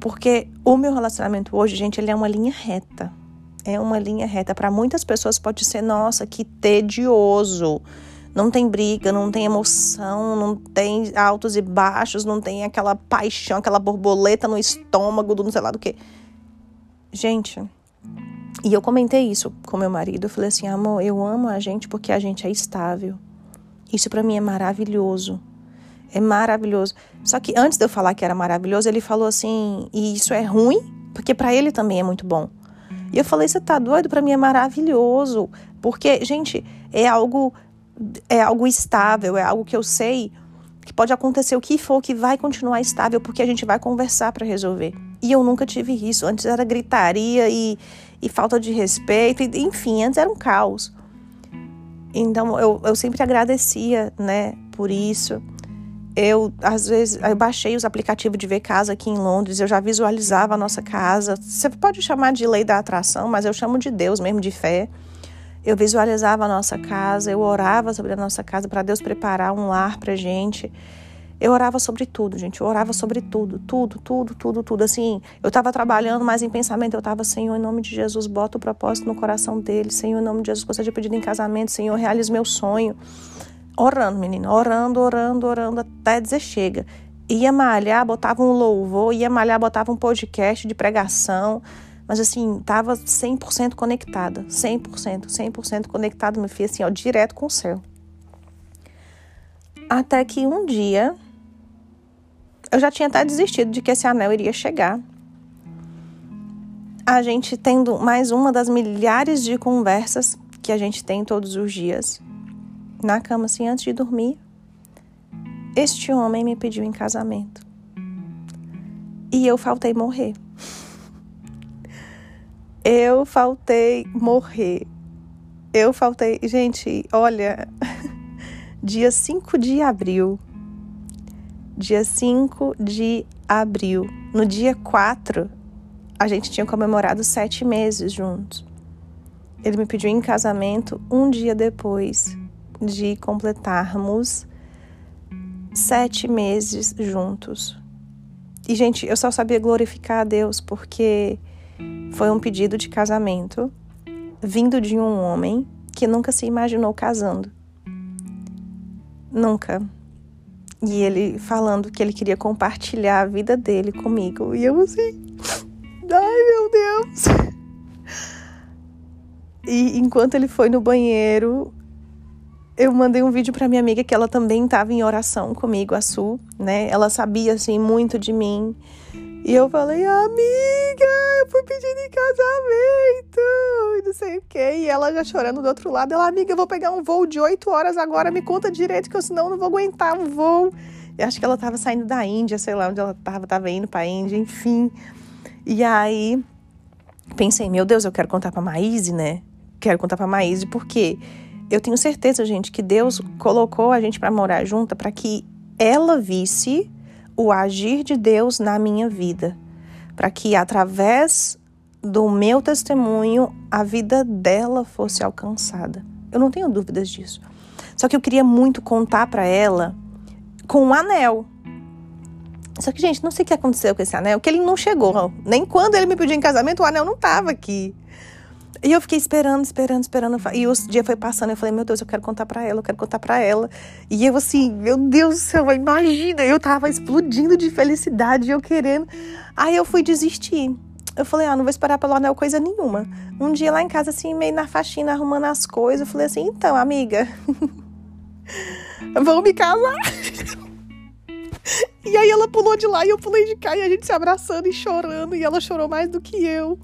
Porque o meu relacionamento hoje, gente, ele é uma linha reta é uma linha reta. Para muitas pessoas pode ser, nossa, que tedioso. Não tem briga, não tem emoção, não tem altos e baixos, não tem aquela paixão, aquela borboleta no estômago do não sei lá do que. Gente, e eu comentei isso com meu marido. Eu falei assim, amor, eu amo a gente porque a gente é estável. Isso para mim é maravilhoso. É maravilhoso. Só que antes de eu falar que era maravilhoso, ele falou assim, e isso é ruim? Porque para ele também é muito bom. E eu falei, você tá doido? Para mim é maravilhoso. Porque, gente, é algo é algo estável, é algo que eu sei que pode acontecer o que for, que vai continuar estável, porque a gente vai conversar para resolver. E eu nunca tive isso. Antes era gritaria e, e falta de respeito, e, enfim, antes era um caos. Então eu, eu sempre agradecia, né, por isso. Eu, às vezes, eu baixei os aplicativos de ver casa aqui em Londres, eu já visualizava a nossa casa. Você pode chamar de lei da atração, mas eu chamo de Deus mesmo, de fé. Eu visualizava a nossa casa, eu orava sobre a nossa casa para Deus preparar um lar pra gente. Eu orava sobre tudo, gente. Eu orava sobre tudo, tudo, tudo, tudo, tudo. Assim, eu estava trabalhando, mas em pensamento eu estava, Senhor, em nome de Jesus, bota o propósito no coração dele. Senhor, em nome de Jesus, gostaria de pedir em casamento. Senhor, realize meu sonho orando, menina, orando, orando, orando até dizer chega. Ia malhar, botava um louvor, ia malhar, botava um podcast de pregação, mas assim, tava 100% conectada, 100%, 100% conectada, meu filho, assim, ó, direto com o céu. Até que um dia, eu já tinha até desistido de que esse anel iria chegar. A gente tendo mais uma das milhares de conversas que a gente tem todos os dias na cama assim antes de dormir. Este homem me pediu em casamento. E eu faltei morrer. Eu faltei morrer. Eu faltei. Gente, olha. Dia 5 de abril. Dia 5 de abril. No dia 4, a gente tinha comemorado sete meses juntos. Ele me pediu em casamento um dia depois de completarmos sete meses juntos. E, gente, eu só sabia glorificar a Deus porque foi um pedido de casamento vindo de um homem que nunca se imaginou casando. Nunca. E ele falando que ele queria compartilhar a vida dele comigo. E eu assim. Ai, meu Deus! E enquanto ele foi no banheiro, eu mandei um vídeo para minha amiga que ela também estava em oração comigo, a Su, né? Ela sabia assim muito de mim. E eu falei, amiga, eu fui pedindo em casamento, e não sei o quê. E ela já chorando do outro lado, ela, amiga, eu vou pegar um voo de oito horas agora, me conta direito, que eu senão não vou aguentar um voo. Eu acho que ela tava saindo da Índia, sei lá onde ela tava, tava indo pra Índia, enfim. E aí, pensei, meu Deus, eu quero contar pra Maíse, né? Quero contar pra Maíse, porque eu tenho certeza, gente, que Deus colocou a gente para morar junta para que ela visse o agir de Deus na minha vida, para que através do meu testemunho a vida dela fosse alcançada. Eu não tenho dúvidas disso. Só que eu queria muito contar para ela com um anel. Só que, gente, não sei o que aconteceu com esse anel, que ele não chegou. Nem quando ele me pediu em casamento, o anel não estava aqui. E eu fiquei esperando, esperando, esperando. E o dia foi passando. Eu falei, meu Deus, eu quero contar pra ela, eu quero contar pra ela. E eu, assim, meu Deus do céu, imagina. Eu tava explodindo de felicidade, eu querendo. Aí eu fui desistir. Eu falei, ah, não vou esperar pelo anel coisa nenhuma. Um dia lá em casa, assim, meio na faxina, arrumando as coisas, eu falei assim, então, amiga, vamos me casar. e aí ela pulou de lá e eu pulei de cá e a gente se abraçando e chorando. E ela chorou mais do que eu.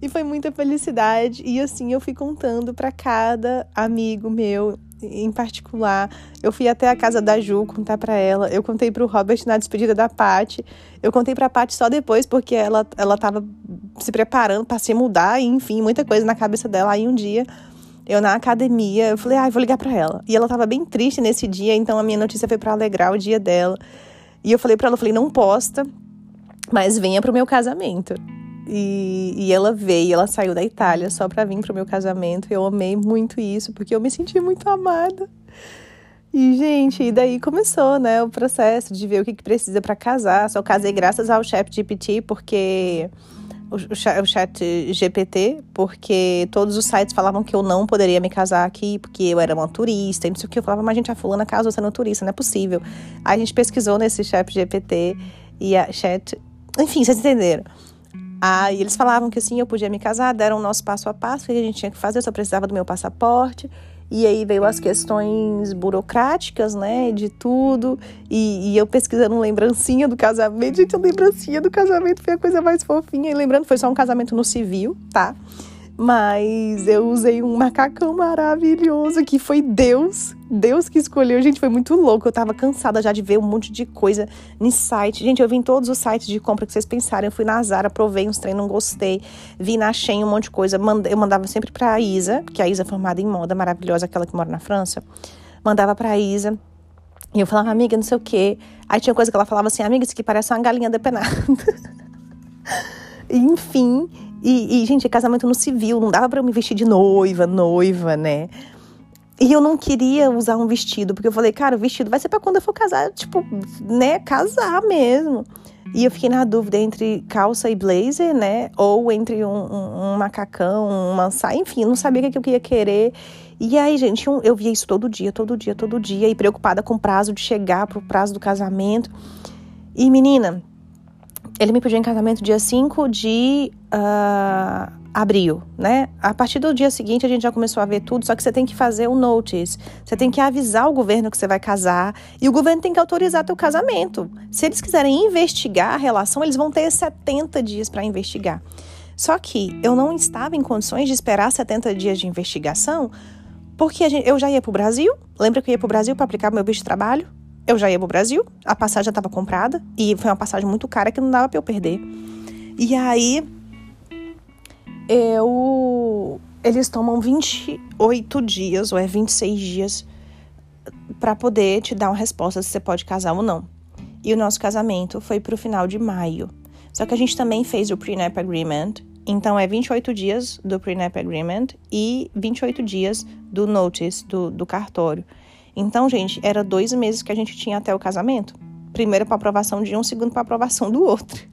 E foi muita felicidade. E assim eu fui contando para cada amigo meu em particular. Eu fui até a casa da Ju contar para ela. Eu contei para o Robert na despedida da Paty. Eu contei para a Paty só depois porque ela ela tava se preparando para se mudar e enfim, muita coisa na cabeça dela. Aí um dia eu na academia, eu falei: "Ai, ah, vou ligar para ela". E ela tava bem triste nesse dia, então a minha notícia foi para alegrar o dia dela. E eu falei para ela, eu falei: "Não posta, mas venha pro meu casamento". E, e ela veio, ela saiu da Itália só para vir pro meu casamento. Eu amei muito isso, porque eu me senti muito amada. E, gente, e daí começou, né, o processo de ver o que, que precisa para casar. Só casei graças ao chat GPT, porque. O, o chat GPT, porque todos os sites falavam que eu não poderia me casar aqui, porque eu era uma turista, e não sei o que. Eu falava, mas gente, a fulana casou sendo turista, não é possível. Aí a gente pesquisou nesse chat GPT e a chat. Enfim, vocês entenderam. Aí eles falavam que sim, eu podia me casar, deram o nosso passo a passo, o que a gente tinha que fazer, eu só precisava do meu passaporte. E aí veio as questões burocráticas, né, de tudo. E, e, eu pesquisando lembrancinha do casamento. Gente, a lembrancinha do casamento foi a coisa mais fofinha. E lembrando, foi só um casamento no civil, tá? Mas eu usei um macacão maravilhoso que foi Deus. Deus que escolheu. Gente, foi muito louco. Eu tava cansada já de ver um monte de coisa no site. Gente, eu vi em todos os sites de compra que vocês pensarem. Eu fui na Zara, provei uns treinos, não gostei. Vi na Shein um monte de coisa. Eu mandava sempre pra Isa, que a Isa é formada em moda, maravilhosa, aquela que mora na França. Mandava pra Isa. E eu falava, amiga, não sei o quê. Aí tinha coisa que ela falava assim, amiga, isso aqui parece uma galinha depenada. Enfim. E, e, gente, casamento no civil, não dava para eu me vestir de noiva, noiva, né? E eu não queria usar um vestido, porque eu falei, cara, o vestido vai ser para quando eu for casar, tipo, né, casar mesmo. E eu fiquei na dúvida entre calça e blazer, né? Ou entre um, um, um macacão, uma saia, enfim, não sabia o que eu ia querer. E aí, gente, eu via isso todo dia, todo dia, todo dia, e preocupada com o prazo de chegar pro prazo do casamento. E menina, ele me pediu em casamento dia 5 de uh, abril, né? A partir do dia seguinte a gente já começou a ver tudo, só que você tem que fazer o notice. Você tem que avisar o governo que você vai casar e o governo tem que autorizar teu casamento. Se eles quiserem investigar a relação, eles vão ter 70 dias para investigar. Só que eu não estava em condições de esperar 70 dias de investigação, porque gente, eu já ia para o Brasil. Lembra que eu ia para o Brasil para aplicar meu visto de trabalho? Eu já ia pro Brasil, a passagem já estava comprada e foi uma passagem muito cara que não dava para eu perder. E aí eu eles tomam 28 dias ou é 26 dias para poder te dar uma resposta se você pode casar ou não. E o nosso casamento foi pro final de maio. Só que a gente também fez o prenup agreement, então é 28 dias do prenup agreement e 28 dias do notice do, do cartório. Então, gente, era dois meses que a gente tinha até o casamento. Primeiro para aprovação de um, segundo para aprovação do outro.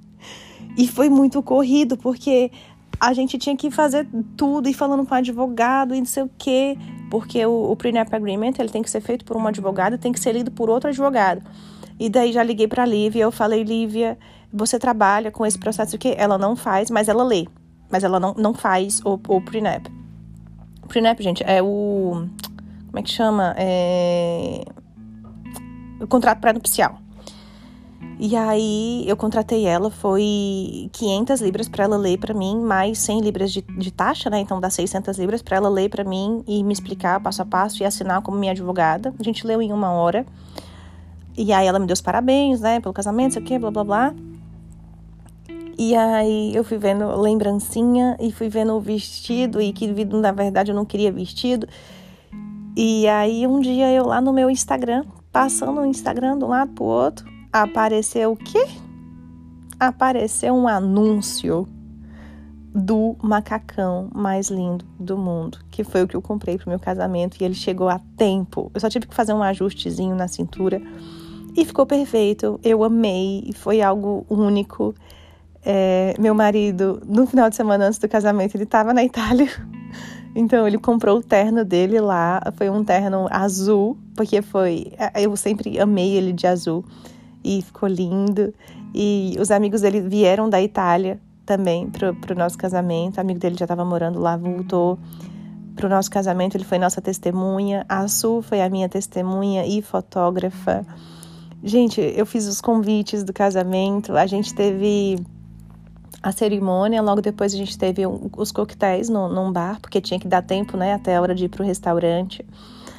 E foi muito corrido, porque a gente tinha que fazer tudo, e falando com advogado, e não sei o quê. porque o, o prenup agreement ele tem que ser feito por um advogado, tem que ser lido por outro advogado. E daí já liguei para Lívia, eu falei, Lívia, você trabalha com esse processo que ela não faz, mas ela lê, mas ela não, não faz o, o prenup. Prenup, gente, é o como é que chama? É, o contrato pré-nupcial. E aí eu contratei ela, foi 500 libras para ela ler para mim, mais 100 libras de, de, taxa, né? Então dá 600 libras para ela ler para mim e me explicar passo a passo e assinar como minha advogada. A gente leu em uma hora. E aí ela me deu os parabéns, né, pelo casamento, sei o quê, blá blá blá. E aí eu fui vendo lembrancinha e fui vendo o vestido e que na verdade eu não queria vestido. E aí um dia eu lá no meu Instagram, passando o Instagram de um lado pro outro, apareceu o quê? Apareceu um anúncio do macacão mais lindo do mundo, que foi o que eu comprei pro meu casamento e ele chegou a tempo. Eu só tive que fazer um ajustezinho na cintura e ficou perfeito. Eu amei, foi algo único. É, meu marido, no final de semana antes do casamento, ele estava na Itália. Então ele comprou o terno dele lá. Foi um terno azul, porque foi. Eu sempre amei ele de azul e ficou lindo. E os amigos dele vieram da Itália também pro, pro nosso casamento. O amigo dele já estava morando lá, voltou pro nosso casamento. Ele foi nossa testemunha. A Su foi a minha testemunha e fotógrafa. Gente, eu fiz os convites do casamento. A gente teve a cerimônia, logo depois a gente teve um, os coquetéis no, num bar, porque tinha que dar tempo, né, até a hora de ir pro restaurante.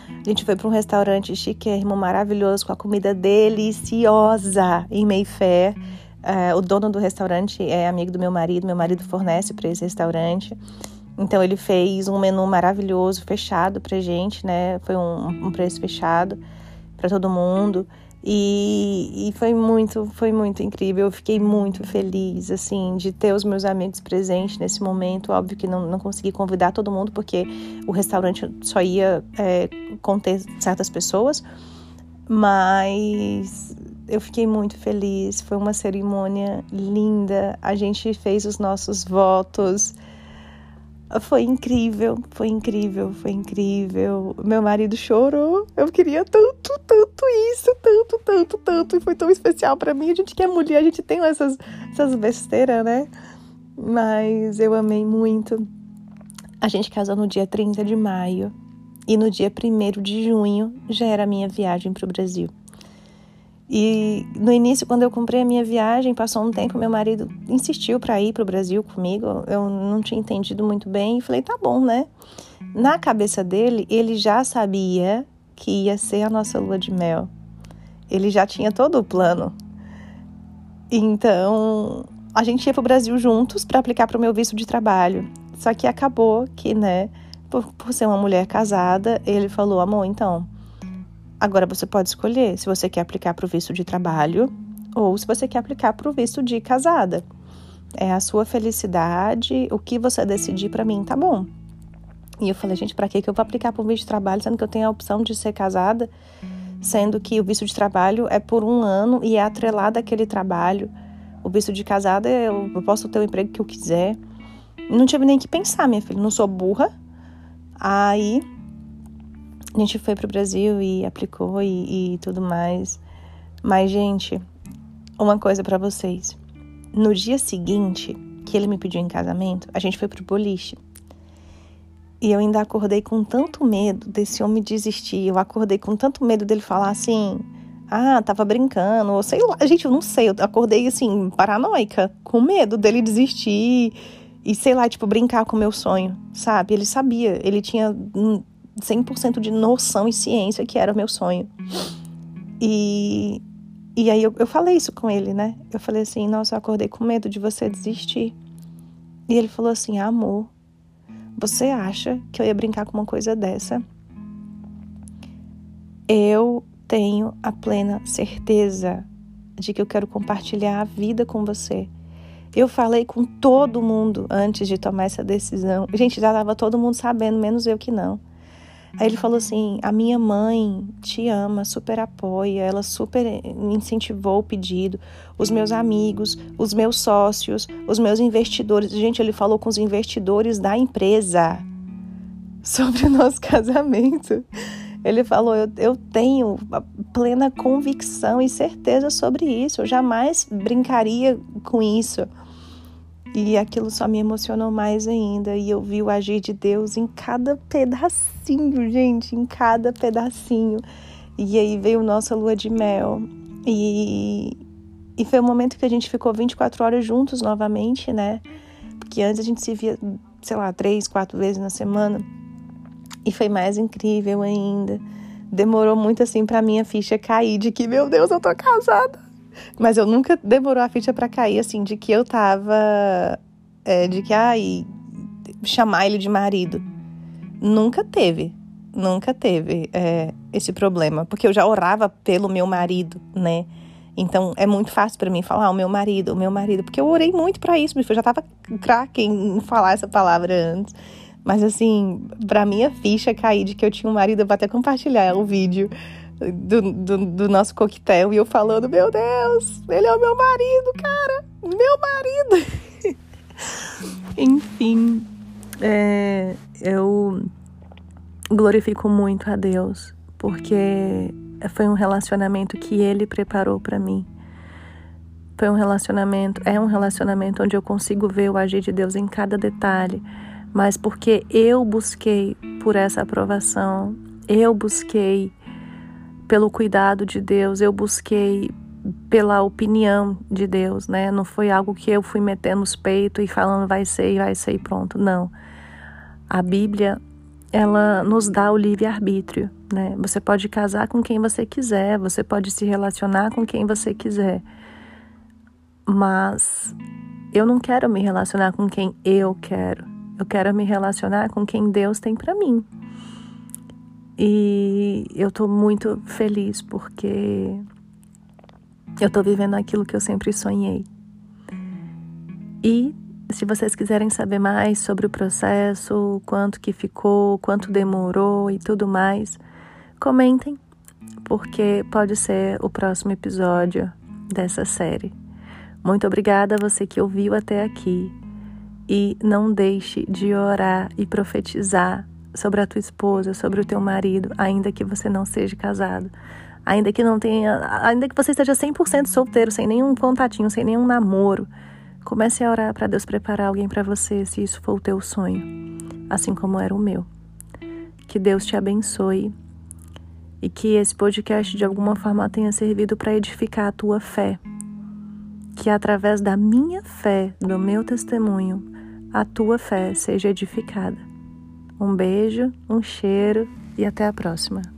A gente foi para um restaurante chiquérrimo, maravilhoso, com a comida deliciosa em Mayfair. Uh, o dono do restaurante é amigo do meu marido, meu marido fornece para esse restaurante. Então ele fez um menu maravilhoso, fechado pra gente, né? Foi um, um preço fechado para todo mundo. E, e, foi muito, foi muito incrível. Eu fiquei muito feliz, assim, de ter os meus amigos presentes nesse momento. Óbvio que não, não consegui convidar todo mundo, porque o restaurante só ia é, conter certas pessoas. Mas eu fiquei muito feliz. Foi uma cerimônia linda. A gente fez os nossos votos. Foi incrível, foi incrível, foi incrível. Meu marido chorou. Eu queria tanto, tanto isso, tanto, tanto, tanto. E foi tão especial para mim. A gente que é mulher, a gente tem essas, essas besteiras, né? Mas eu amei muito. A gente casou no dia 30 de maio. E no dia 1 de junho já era a minha viagem para o Brasil. E no início, quando eu comprei a minha viagem, passou um tempo, meu marido insistiu para ir para o Brasil comigo. Eu não tinha entendido muito bem e falei, tá bom, né? Na cabeça dele, ele já sabia que ia ser a nossa lua de mel. Ele já tinha todo o plano. Então, a gente ia para o Brasil juntos para aplicar para o meu visto de trabalho. Só que acabou que, né, por, por ser uma mulher casada, ele falou: amor, então Agora você pode escolher se você quer aplicar para o visto de trabalho ou se você quer aplicar para o visto de casada. É a sua felicidade, o que você decidir para mim tá bom. E eu falei, gente, para que eu vou aplicar para o visto de trabalho sendo que eu tenho a opção de ser casada, sendo que o visto de trabalho é por um ano e é atrelado àquele trabalho. O visto de casada eu posso ter o emprego que eu quiser. Não tive nem que pensar, minha filha, não sou burra. Aí a gente foi pro Brasil e aplicou e, e tudo mais. Mas, gente, uma coisa para vocês. No dia seguinte que ele me pediu em casamento, a gente foi pro boliche. E eu ainda acordei com tanto medo desse homem desistir. Eu acordei com tanto medo dele falar assim: ah, tava brincando, ou sei lá. Gente, eu não sei. Eu acordei assim, paranoica, com medo dele desistir e sei lá, tipo, brincar com o meu sonho, sabe? Ele sabia, ele tinha 100% de noção e ciência que era o meu sonho. E, e aí eu, eu falei isso com ele, né? Eu falei assim, nossa, eu acordei com medo de você desistir. E ele falou assim, amor, você acha que eu ia brincar com uma coisa dessa? Eu tenho a plena certeza de que eu quero compartilhar a vida com você. Eu falei com todo mundo antes de tomar essa decisão. Gente, já estava todo mundo sabendo, menos eu que não. Aí ele falou assim: a minha mãe te ama, super apoia, ela super incentivou o pedido. Os meus amigos, os meus sócios, os meus investidores. Gente, ele falou com os investidores da empresa. sobre o nosso casamento. Ele falou: eu, eu tenho plena convicção e certeza sobre isso. Eu jamais brincaria com isso. E aquilo só me emocionou mais ainda. E eu vi o agir de Deus em cada pedacinho, gente, em cada pedacinho. E aí veio nossa lua de mel. E, e foi o momento que a gente ficou 24 horas juntos novamente, né? Porque antes a gente se via, sei lá, três, quatro vezes na semana. E foi mais incrível ainda. Demorou muito assim para minha ficha cair de que, meu Deus, eu tô casada. Mas eu nunca demorou a ficha para cair assim de que eu tava é, de que ai chamar ele de marido. Nunca teve. Nunca teve é, esse problema, porque eu já orava pelo meu marido, né? Então é muito fácil para mim falar ah, o meu marido, o meu marido, porque eu orei muito para isso, eu já tava craque em falar essa palavra antes. Mas assim, pra minha ficha cair de que eu tinha um marido, eu vou até compartilhar o vídeo do, do, do, nosso coquetel e eu falando, meu Deus, ele é o meu marido, cara, meu marido. Enfim, é, eu glorifico muito a Deus, porque foi um relacionamento que ele preparou para mim. Foi um relacionamento, é um relacionamento onde eu consigo ver o agir de Deus em cada detalhe mas porque eu busquei por essa aprovação, eu busquei pelo cuidado de Deus, eu busquei pela opinião de Deus, né? Não foi algo que eu fui metendo os peitos e falando vai ser e vai ser e pronto, não. A Bíblia, ela nos dá o livre-arbítrio, né? Você pode casar com quem você quiser, você pode se relacionar com quem você quiser. Mas eu não quero me relacionar com quem eu quero. Eu quero me relacionar com quem Deus tem para mim. E eu tô muito feliz porque eu tô vivendo aquilo que eu sempre sonhei. E se vocês quiserem saber mais sobre o processo, quanto que ficou, quanto demorou e tudo mais, comentem, porque pode ser o próximo episódio dessa série. Muito obrigada a você que ouviu até aqui e não deixe de orar e profetizar sobre a tua esposa, sobre o teu marido, ainda que você não seja casado. Ainda que não tenha, ainda que você esteja 100% solteiro, sem nenhum contatinho, sem nenhum namoro, comece a orar para Deus preparar alguém para você, se isso for o teu sonho, assim como era o meu. Que Deus te abençoe e que esse podcast de alguma forma tenha servido para edificar a tua fé. Que através da minha fé, do meu testemunho, a tua fé seja edificada. Um beijo, um cheiro e até a próxima.